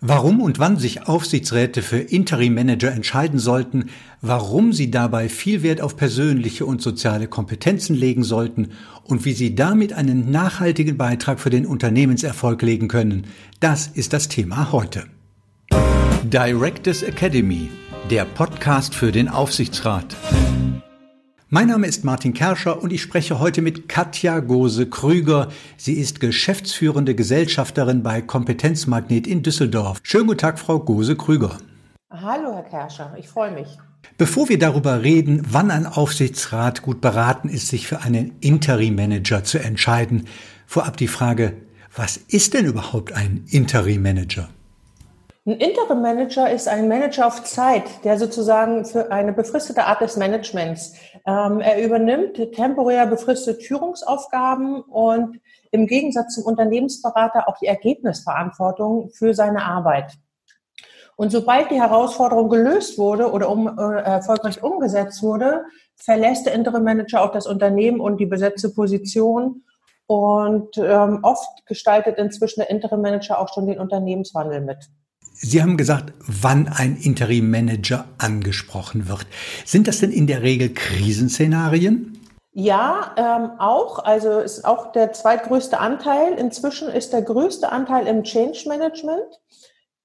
Warum und wann sich Aufsichtsräte für Interim-Manager entscheiden sollten, warum sie dabei viel Wert auf persönliche und soziale Kompetenzen legen sollten und wie sie damit einen nachhaltigen Beitrag für den Unternehmenserfolg legen können, das ist das Thema heute. Directors Academy, der Podcast für den Aufsichtsrat. Mein Name ist Martin Kerscher und ich spreche heute mit Katja Gose-Krüger. Sie ist geschäftsführende Gesellschafterin bei Kompetenzmagnet in Düsseldorf. Schönen guten Tag, Frau Gose-Krüger. Hallo, Herr Kerscher, ich freue mich. Bevor wir darüber reden, wann ein Aufsichtsrat gut beraten ist, sich für einen Interim-Manager zu entscheiden, vorab die Frage, was ist denn überhaupt ein Interim-Manager? Ein Interim Manager ist ein Manager auf Zeit, der sozusagen für eine befristete Art des Managements. Ähm, er übernimmt temporär befristete Führungsaufgaben und im Gegensatz zum Unternehmensberater auch die Ergebnisverantwortung für seine Arbeit. Und sobald die Herausforderung gelöst wurde oder um, äh, erfolgreich umgesetzt wurde, verlässt der Interim Manager auch das Unternehmen und die besetzte Position. Und ähm, oft gestaltet inzwischen der Interim Manager auch schon den Unternehmenswandel mit. Sie haben gesagt, wann ein Interim-Manager angesprochen wird. Sind das denn in der Regel Krisenszenarien? Ja, ähm, auch. Also ist auch der zweitgrößte Anteil. Inzwischen ist der größte Anteil im Change Management.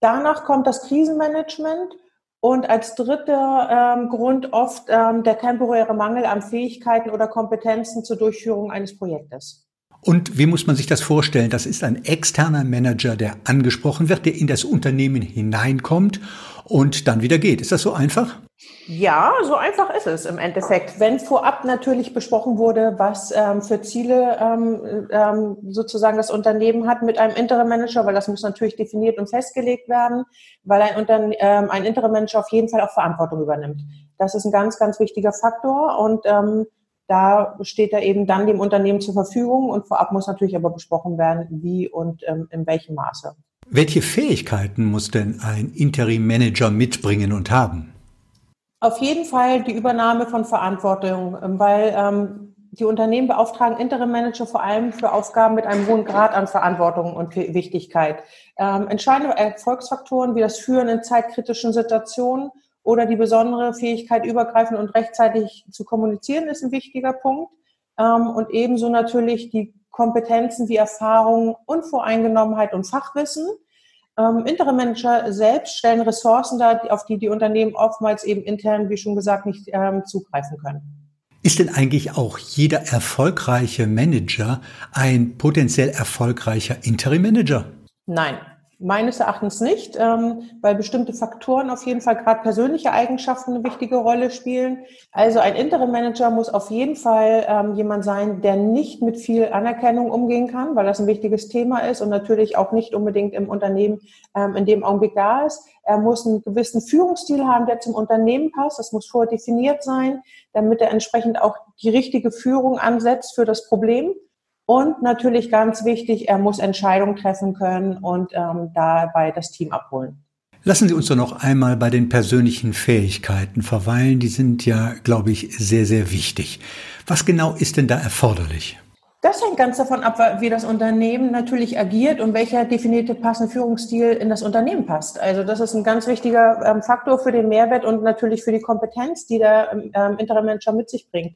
Danach kommt das Krisenmanagement und als dritter ähm, Grund oft ähm, der temporäre Mangel an Fähigkeiten oder Kompetenzen zur Durchführung eines Projektes. Und wie muss man sich das vorstellen? Das ist ein externer Manager, der angesprochen wird, der in das Unternehmen hineinkommt und dann wieder geht. Ist das so einfach? Ja, so einfach ist es im Endeffekt. Wenn vorab natürlich besprochen wurde, was ähm, für Ziele ähm, ähm, sozusagen das Unternehmen hat mit einem Interim Manager, weil das muss natürlich definiert und festgelegt werden, weil ein, ähm, ein Interim Manager auf jeden Fall auch Verantwortung übernimmt. Das ist ein ganz, ganz wichtiger Faktor und ähm, da steht er eben dann dem Unternehmen zur Verfügung und vorab muss natürlich aber besprochen werden, wie und ähm, in welchem Maße. Welche Fähigkeiten muss denn ein Interim-Manager mitbringen und haben? Auf jeden Fall die Übernahme von Verantwortung, ähm, weil ähm, die Unternehmen beauftragen Interim-Manager vor allem für Aufgaben mit einem hohen Grad an Verantwortung und Wichtigkeit. Ähm, entscheidende Erfolgsfaktoren wie das Führen in zeitkritischen Situationen oder die besondere Fähigkeit, übergreifend und rechtzeitig zu kommunizieren, ist ein wichtiger Punkt. Ähm, und ebenso natürlich die Kompetenzen wie Erfahrung, Unvoreingenommenheit und Fachwissen. Ähm, Interim-Manager selbst stellen Ressourcen dar, auf die die Unternehmen oftmals eben intern, wie schon gesagt, nicht ähm, zugreifen können. Ist denn eigentlich auch jeder erfolgreiche Manager ein potenziell erfolgreicher Interim-Manager? Nein, Meines Erachtens nicht, ähm, weil bestimmte Faktoren auf jeden Fall gerade persönliche Eigenschaften eine wichtige Rolle spielen. Also ein Interim Manager muss auf jeden Fall ähm, jemand sein, der nicht mit viel Anerkennung umgehen kann, weil das ein wichtiges Thema ist und natürlich auch nicht unbedingt im Unternehmen ähm, in dem Augenblick da ist. Er muss einen gewissen Führungsstil haben, der zum Unternehmen passt. Das muss vorher definiert sein, damit er entsprechend auch die richtige Führung ansetzt für das Problem und natürlich ganz wichtig, er muss Entscheidungen treffen können und ähm, dabei das Team abholen. Lassen Sie uns doch noch einmal bei den persönlichen Fähigkeiten verweilen. Die sind ja, glaube ich, sehr, sehr wichtig. Was genau ist denn da erforderlich? Das hängt ganz davon ab, wie das Unternehmen natürlich agiert und welcher definierte passende Führungsstil in das Unternehmen passt. Also das ist ein ganz wichtiger ähm, Faktor für den Mehrwert und natürlich für die Kompetenz, die der ähm, Interim Manager mit sich bringt.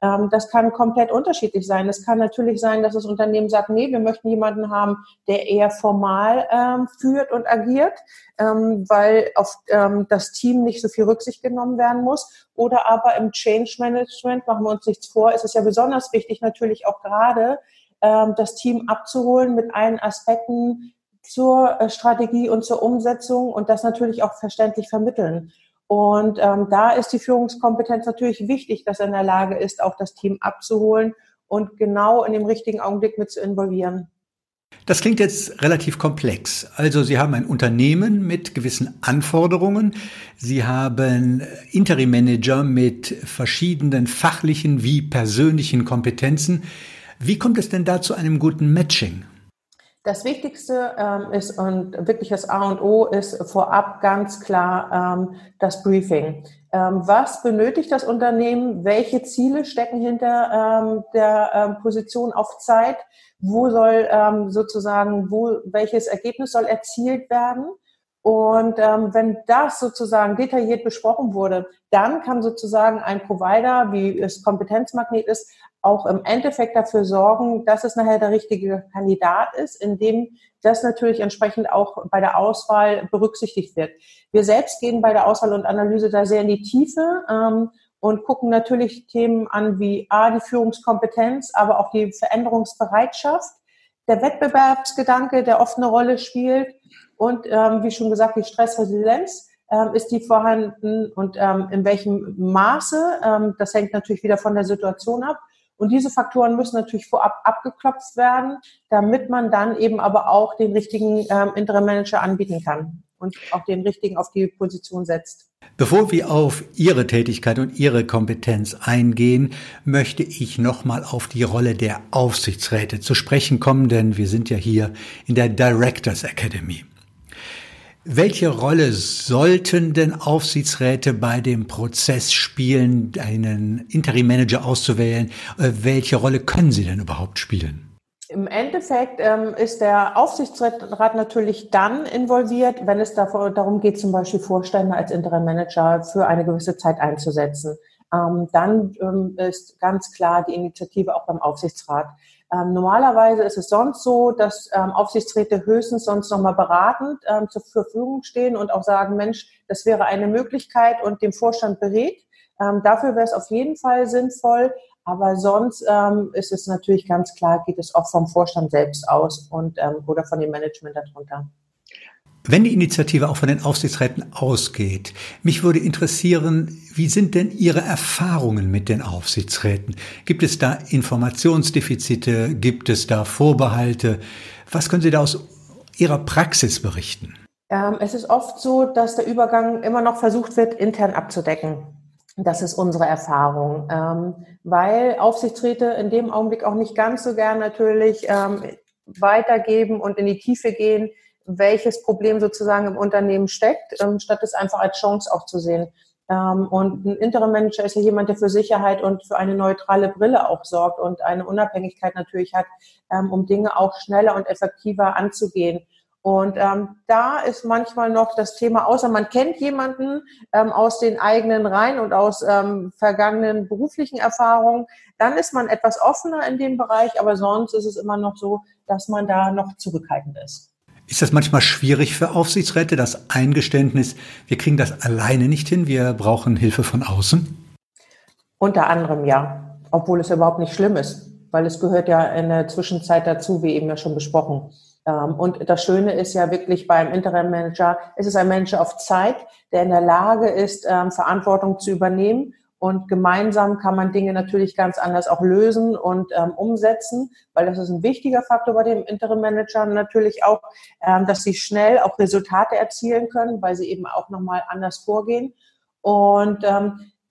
Ähm, das kann komplett unterschiedlich sein. Es kann natürlich sein, dass das Unternehmen sagt, nee, wir möchten jemanden haben, der eher formal ähm, führt und agiert, ähm, weil auf ähm, das Team nicht so viel Rücksicht genommen werden muss. Oder aber im Change Management, machen wir uns nichts vor, ist es ja besonders wichtig, natürlich auch gerade ähm, das Team abzuholen mit allen Aspekten zur äh, Strategie und zur Umsetzung und das natürlich auch verständlich vermitteln. Und ähm, da ist die Führungskompetenz natürlich wichtig, dass er in der Lage ist, auch das Team abzuholen und genau in dem richtigen Augenblick mit zu involvieren. Das klingt jetzt relativ komplex. Also Sie haben ein Unternehmen mit gewissen Anforderungen. Sie haben Interim-Manager mit verschiedenen fachlichen wie persönlichen Kompetenzen. Wie kommt es denn da zu einem guten Matching? Das Wichtigste ähm, ist und wirklich das A und O ist vorab ganz klar ähm, das Briefing. Ähm, was benötigt das Unternehmen? Welche Ziele stecken hinter ähm, der ähm, Position auf Zeit? Wo soll ähm, sozusagen, wo, welches Ergebnis soll erzielt werden? Und ähm, wenn das sozusagen detailliert besprochen wurde, dann kann sozusagen ein Provider, wie es Kompetenzmagnet ist, auch im Endeffekt dafür sorgen, dass es nachher der richtige Kandidat ist, indem das natürlich entsprechend auch bei der Auswahl berücksichtigt wird. Wir selbst gehen bei der Auswahl und Analyse da sehr in die Tiefe ähm, und gucken natürlich Themen an wie A, die Führungskompetenz, aber auch die Veränderungsbereitschaft, der Wettbewerbsgedanke, der oft eine Rolle spielt und ähm, wie schon gesagt, die Stressresilienz. Ähm, ist die vorhanden und ähm, in welchem Maße? Ähm, das hängt natürlich wieder von der Situation ab. Und diese Faktoren müssen natürlich vorab abgeklopft werden, damit man dann eben aber auch den richtigen ähm, Interim Manager anbieten kann und auch den richtigen auf die Position setzt. Bevor wir auf Ihre Tätigkeit und Ihre Kompetenz eingehen, möchte ich nochmal auf die Rolle der Aufsichtsräte zu sprechen kommen, denn wir sind ja hier in der Directors Academy. Welche Rolle sollten denn Aufsichtsräte bei dem Prozess spielen, einen Interim-Manager auszuwählen? Äh, welche Rolle können sie denn überhaupt spielen? Im Endeffekt ähm, ist der Aufsichtsrat natürlich dann involviert, wenn es davor, darum geht, zum Beispiel Vorstände als Interim Manager für eine gewisse Zeit einzusetzen. Ähm, dann ähm, ist ganz klar die Initiative auch beim Aufsichtsrat. Ähm, normalerweise ist es sonst so, dass ähm, Aufsichtsräte höchstens sonst nochmal beratend ähm, zur Verfügung stehen und auch sagen, Mensch, das wäre eine Möglichkeit und dem Vorstand berät. Ähm, dafür wäre es auf jeden Fall sinnvoll. Aber sonst ist es natürlich ganz klar, geht es auch vom Vorstand selbst aus und oder von dem Management darunter. Wenn die Initiative auch von den Aufsichtsräten ausgeht, mich würde interessieren, wie sind denn Ihre Erfahrungen mit den Aufsichtsräten? Gibt es da Informationsdefizite? Gibt es da Vorbehalte? Was können Sie da aus Ihrer Praxis berichten? Ähm, es ist oft so, dass der Übergang immer noch versucht wird, intern abzudecken. Das ist unsere Erfahrung, ähm, weil Aufsichtsräte in dem Augenblick auch nicht ganz so gern natürlich ähm, weitergeben und in die Tiefe gehen, welches Problem sozusagen im Unternehmen steckt, ähm, statt es einfach als Chance auch zu sehen. Ähm, und ein Interim Manager ist ja jemand, der für Sicherheit und für eine neutrale Brille auch sorgt und eine Unabhängigkeit natürlich hat, ähm, um Dinge auch schneller und effektiver anzugehen. Und ähm, da ist manchmal noch das Thema, außer man kennt jemanden ähm, aus den eigenen Reihen und aus ähm, vergangenen beruflichen Erfahrungen, dann ist man etwas offener in dem Bereich, aber sonst ist es immer noch so, dass man da noch zurückhaltend ist. Ist das manchmal schwierig für Aufsichtsräte, das Eingeständnis, wir kriegen das alleine nicht hin, wir brauchen Hilfe von außen? Unter anderem ja, obwohl es überhaupt nicht schlimm ist, weil es gehört ja in der Zwischenzeit dazu, wie eben ja schon besprochen. Ähm, und das Schöne ist ja wirklich beim Interim Manager, es ist ein Mensch auf Zeit, der in der Lage ist, ähm, Verantwortung zu übernehmen. Und gemeinsam kann man Dinge natürlich ganz anders auch lösen und ähm, umsetzen, weil das ist ein wichtiger Faktor bei dem Interim Manager natürlich auch, dass sie schnell auch Resultate erzielen können, weil sie eben auch nochmal anders vorgehen. Und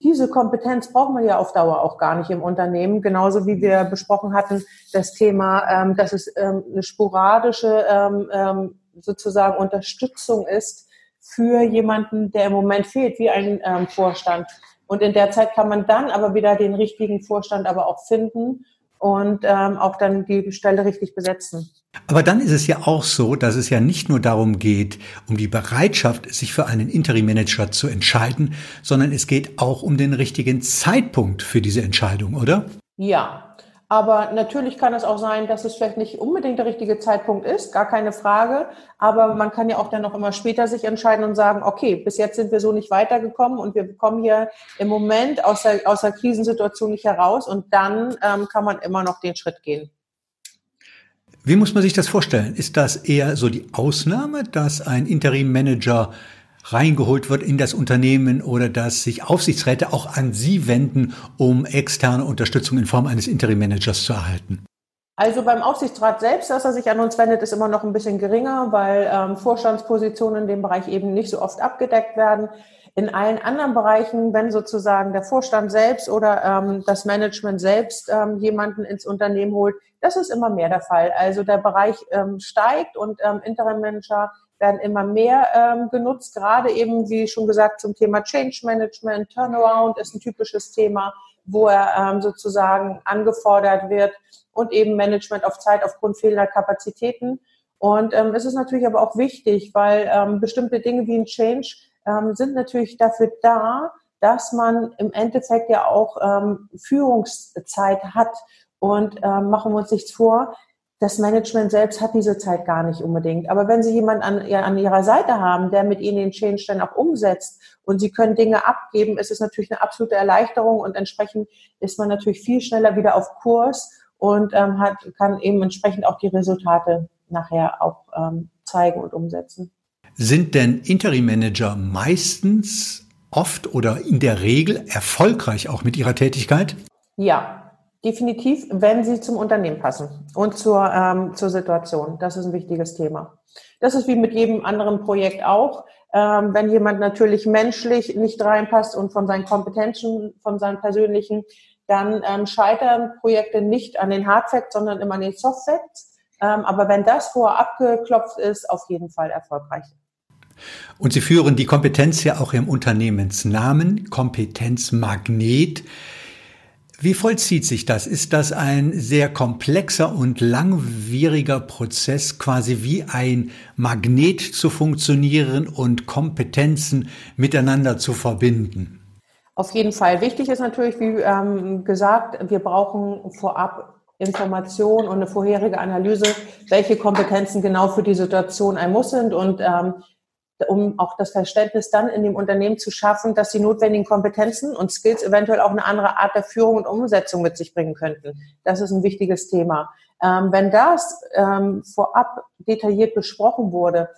diese Kompetenz braucht man ja auf Dauer auch gar nicht im Unternehmen, genauso wie wir besprochen hatten, das Thema, ähm, dass es ähm, eine sporadische ähm, ähm, sozusagen Unterstützung ist für jemanden, der im Moment fehlt, wie ein ähm, Vorstand. Und in der Zeit kann man dann aber wieder den richtigen Vorstand aber auch finden und ähm, auch dann die Stelle richtig besetzen. Aber dann ist es ja auch so, dass es ja nicht nur darum geht, um die Bereitschaft, sich für einen Interim-Manager zu entscheiden, sondern es geht auch um den richtigen Zeitpunkt für diese Entscheidung, oder? Ja, aber natürlich kann es auch sein, dass es vielleicht nicht unbedingt der richtige Zeitpunkt ist, gar keine Frage. Aber man kann ja auch dann noch immer später sich entscheiden und sagen, okay, bis jetzt sind wir so nicht weitergekommen und wir kommen hier im Moment aus der, aus der Krisensituation nicht heraus und dann ähm, kann man immer noch den Schritt gehen. Wie muss man sich das vorstellen? Ist das eher so die Ausnahme, dass ein Interim-Manager reingeholt wird in das Unternehmen oder dass sich Aufsichtsräte auch an Sie wenden, um externe Unterstützung in Form eines Interim-Managers zu erhalten? Also beim Aufsichtsrat selbst, dass er sich an uns wendet, ist immer noch ein bisschen geringer, weil ähm, Vorstandspositionen in dem Bereich eben nicht so oft abgedeckt werden. In allen anderen Bereichen, wenn sozusagen der Vorstand selbst oder ähm, das Management selbst ähm, jemanden ins Unternehmen holt, das ist immer mehr der Fall. Also der Bereich ähm, steigt und ähm, Interim Manager werden immer mehr ähm, genutzt, gerade eben, wie schon gesagt, zum Thema Change Management. Turnaround ist ein typisches Thema, wo er ähm, sozusagen angefordert wird und eben Management auf Zeit aufgrund fehlender Kapazitäten. Und ähm, es ist natürlich aber auch wichtig, weil ähm, bestimmte Dinge wie ein Change ähm, sind natürlich dafür da, dass man im Endeffekt ja auch ähm, Führungszeit hat. Und ähm, machen wir uns nichts vor, das Management selbst hat diese Zeit gar nicht unbedingt. Aber wenn Sie jemanden an, an Ihrer Seite haben, der mit Ihnen den Change dann auch umsetzt und Sie können Dinge abgeben, ist es natürlich eine absolute Erleichterung und entsprechend ist man natürlich viel schneller wieder auf Kurs und ähm, hat, kann eben entsprechend auch die Resultate nachher auch ähm, zeigen und umsetzen. Sind denn Interim-Manager meistens oft oder in der Regel erfolgreich auch mit ihrer Tätigkeit? Ja, Definitiv, wenn sie zum Unternehmen passen und zur, ähm, zur Situation. Das ist ein wichtiges Thema. Das ist wie mit jedem anderen Projekt auch. Ähm, wenn jemand natürlich menschlich nicht reinpasst und von seinen Kompetenzen, von seinen persönlichen, dann ähm, scheitern Projekte nicht an den Hard Facts, sondern immer an den Soft Facts. Ähm, aber wenn das vorher abgeklopft ist, auf jeden Fall erfolgreich. Und Sie führen die Kompetenz ja auch im Unternehmensnamen, Kompetenzmagnet. Wie vollzieht sich das? Ist das ein sehr komplexer und langwieriger Prozess, quasi wie ein Magnet zu funktionieren und Kompetenzen miteinander zu verbinden? Auf jeden Fall. Wichtig ist natürlich, wie ähm, gesagt, wir brauchen vorab Information und eine vorherige Analyse, welche Kompetenzen genau für die Situation ein Muss sind und ähm, um auch das Verständnis dann in dem Unternehmen zu schaffen, dass die notwendigen Kompetenzen und Skills eventuell auch eine andere Art der Führung und Umsetzung mit sich bringen könnten. Das ist ein wichtiges Thema. Ähm, wenn das ähm, vorab detailliert besprochen wurde,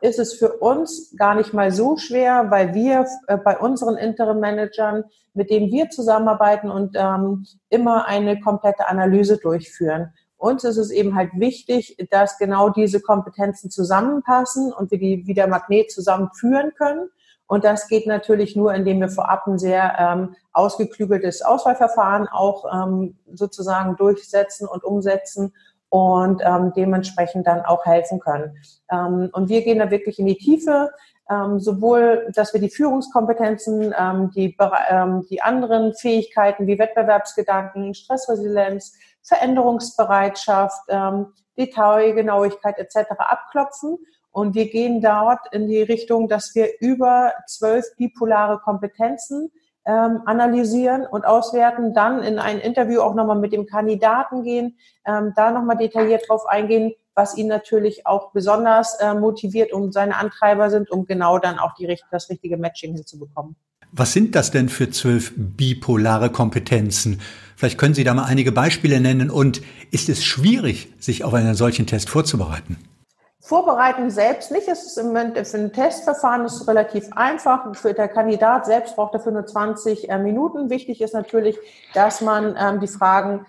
ist es für uns gar nicht mal so schwer, weil wir äh, bei unseren Interim-Managern, mit denen wir zusammenarbeiten und ähm, immer eine komplette Analyse durchführen. Uns ist es eben halt wichtig, dass genau diese Kompetenzen zusammenpassen und wir die wie der Magnet zusammenführen können. Und das geht natürlich nur, indem wir vorab ein sehr ähm, ausgeklügeltes Auswahlverfahren auch ähm, sozusagen durchsetzen und umsetzen und ähm, dementsprechend dann auch helfen können. Ähm, und wir gehen da wirklich in die Tiefe, ähm, sowohl, dass wir die Führungskompetenzen, ähm, die, ähm, die anderen Fähigkeiten wie Wettbewerbsgedanken, Stressresilienz, Veränderungsbereitschaft, ähm, Detailgenauigkeit etc. abklopfen. Und wir gehen dort in die Richtung, dass wir über zwölf bipolare Kompetenzen ähm, analysieren und auswerten, dann in ein Interview auch nochmal mit dem Kandidaten gehen, ähm, da nochmal detailliert drauf eingehen, was ihn natürlich auch besonders äh, motiviert und seine Antreiber sind, um genau dann auch die, das richtige Matching hinzubekommen. Was sind das denn für zwölf bipolare Kompetenzen? Vielleicht können Sie da mal einige Beispiele nennen und ist es schwierig, sich auf einen solchen Test vorzubereiten? Vorbereiten selbst nicht. Es ist im Moment für ein Testverfahren ist relativ einfach. Für der Kandidat selbst braucht dafür nur 20 äh, Minuten. Wichtig ist natürlich, dass man ähm, die Fragen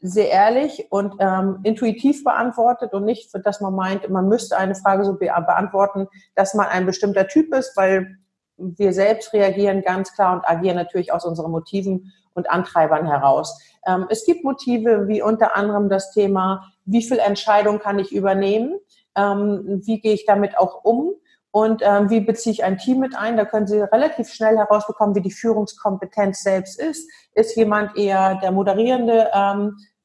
sehr ehrlich und ähm, intuitiv beantwortet und nicht, dass man meint, man müsste eine Frage so be beantworten, dass man ein bestimmter Typ ist, weil wir selbst reagieren ganz klar und agieren natürlich aus unseren Motiven und Antreibern heraus. Ähm, es gibt Motive wie unter anderem das Thema, wie viel Entscheidung kann ich übernehmen? Ähm, wie gehe ich damit auch um? Und ähm, wie beziehe ich ein Team mit ein? Da können Sie relativ schnell herausbekommen, wie die Führungskompetenz selbst ist. Ist jemand eher der moderierende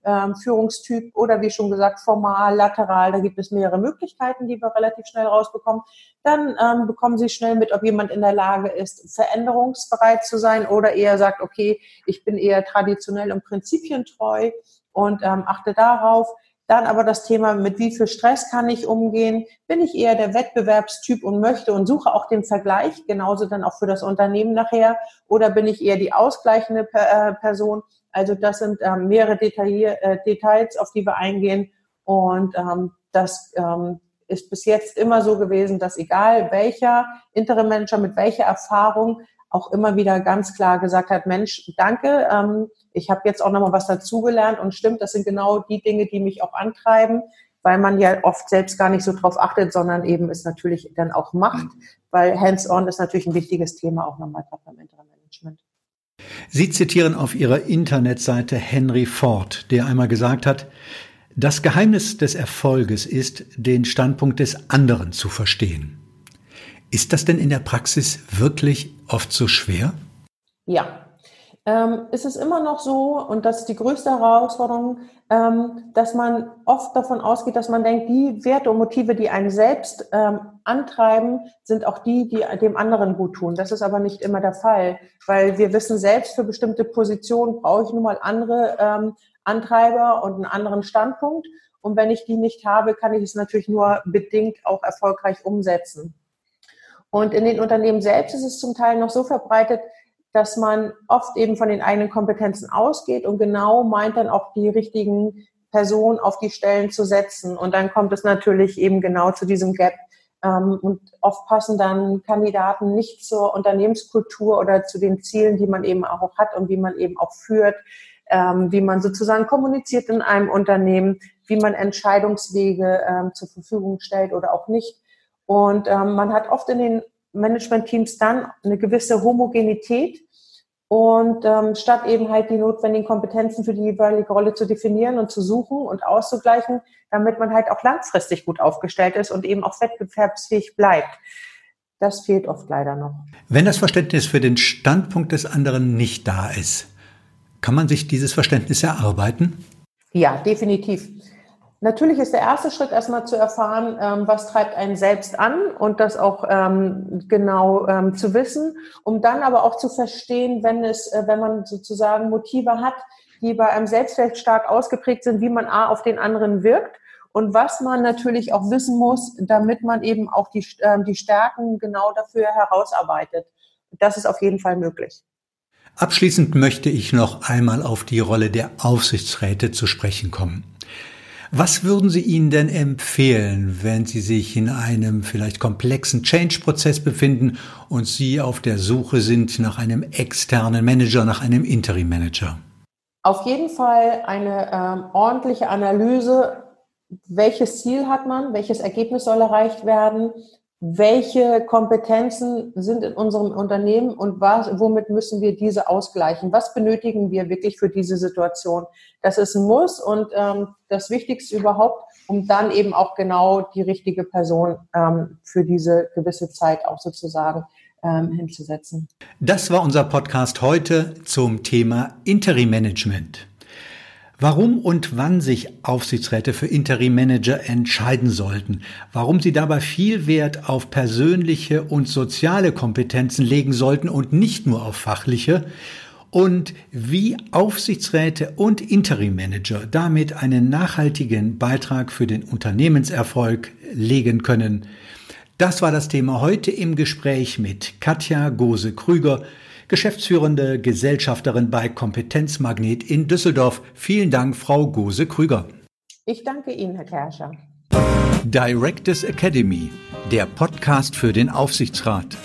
ähm, Führungstyp oder wie schon gesagt formal, lateral, da gibt es mehrere Möglichkeiten, die wir relativ schnell rausbekommen. Dann ähm, bekommen Sie schnell mit, ob jemand in der Lage ist, veränderungsbereit zu sein oder eher sagt, okay, ich bin eher traditionell und prinzipientreu und ähm, achte darauf. Dann aber das Thema, mit wie viel Stress kann ich umgehen? Bin ich eher der Wettbewerbstyp und möchte und suche auch den Vergleich, genauso dann auch für das Unternehmen nachher? Oder bin ich eher die ausgleichende äh, Person? Also das sind ähm, mehrere äh, Details, auf die wir eingehen. Und ähm, das ähm, ist bis jetzt immer so gewesen, dass egal welcher Interim-Manager mit welcher Erfahrung auch immer wieder ganz klar gesagt hat, Mensch, danke, ähm, ich habe jetzt auch nochmal was dazugelernt und stimmt, das sind genau die Dinge, die mich auch antreiben, weil man ja oft selbst gar nicht so drauf achtet, sondern eben es natürlich dann auch macht, weil Hands-on ist natürlich ein wichtiges Thema auch nochmal beim Interim-Management. Sie zitieren auf Ihrer Internetseite Henry Ford, der einmal gesagt hat, das Geheimnis des Erfolges ist, den Standpunkt des anderen zu verstehen. Ist das denn in der Praxis wirklich oft so schwer? Ja, ähm, ist es immer noch so, und das ist die größte Herausforderung, ähm, dass man oft davon ausgeht, dass man denkt, die Werte und Motive, die einen selbst ähm, antreiben, sind auch die, die dem anderen gut tun. Das ist aber nicht immer der Fall, weil wir wissen selbst, für bestimmte Positionen brauche ich nun mal andere ähm, Antreiber und einen anderen Standpunkt. Und wenn ich die nicht habe, kann ich es natürlich nur bedingt auch erfolgreich umsetzen. Und in den Unternehmen selbst ist es zum Teil noch so verbreitet, dass man oft eben von den eigenen Kompetenzen ausgeht und genau meint dann auch die richtigen Personen auf die Stellen zu setzen. Und dann kommt es natürlich eben genau zu diesem Gap. Ähm, und oft passen dann Kandidaten nicht zur Unternehmenskultur oder zu den Zielen, die man eben auch hat und wie man eben auch führt, ähm, wie man sozusagen kommuniziert in einem Unternehmen, wie man Entscheidungswege ähm, zur Verfügung stellt oder auch nicht. Und man hat oft in den Management-Teams dann eine gewisse Homogenität und ähm, statt eben halt die notwendigen Kompetenzen für die jeweilige Rolle zu definieren und zu suchen und auszugleichen, damit man halt auch langfristig gut aufgestellt ist und eben auch wettbewerbsfähig bleibt. Das fehlt oft leider noch. Wenn das Verständnis für den Standpunkt des anderen nicht da ist, kann man sich dieses Verständnis erarbeiten? Ja, definitiv. Natürlich ist der erste Schritt erstmal zu erfahren, ähm, was treibt einen selbst an und das auch ähm, genau ähm, zu wissen, um dann aber auch zu verstehen, wenn es, äh, wenn man sozusagen Motive hat, die bei einem selbst vielleicht stark ausgeprägt sind, wie man A auf den anderen wirkt und was man natürlich auch wissen muss, damit man eben auch die, äh, die Stärken genau dafür herausarbeitet. Das ist auf jeden Fall möglich. Abschließend möchte ich noch einmal auf die Rolle der Aufsichtsräte zu sprechen kommen. Was würden Sie ihnen denn empfehlen, wenn Sie sich in einem vielleicht komplexen Change-Prozess befinden und Sie auf der Suche sind nach einem externen Manager, nach einem Interim-Manager? Auf jeden Fall eine ähm, ordentliche Analyse. Welches Ziel hat man? Welches Ergebnis soll erreicht werden? Welche Kompetenzen sind in unserem Unternehmen und was, womit müssen wir diese ausgleichen? Was benötigen wir wirklich für diese Situation? Das ist ein Muss und ähm, das Wichtigste überhaupt, um dann eben auch genau die richtige Person ähm, für diese gewisse Zeit auch sozusagen ähm, hinzusetzen. Das war unser Podcast heute zum Thema Interim Management. Warum und wann sich Aufsichtsräte für Interim-Manager entscheiden sollten, warum sie dabei viel Wert auf persönliche und soziale Kompetenzen legen sollten und nicht nur auf fachliche, und wie Aufsichtsräte und Interim-Manager damit einen nachhaltigen Beitrag für den Unternehmenserfolg legen können. Das war das Thema heute im Gespräch mit Katja Gose-Krüger, geschäftsführende Gesellschafterin bei Kompetenzmagnet in Düsseldorf. Vielen Dank, Frau Gose-Krüger. Ich danke Ihnen, Herr Kerscher. Directors Academy, der Podcast für den Aufsichtsrat.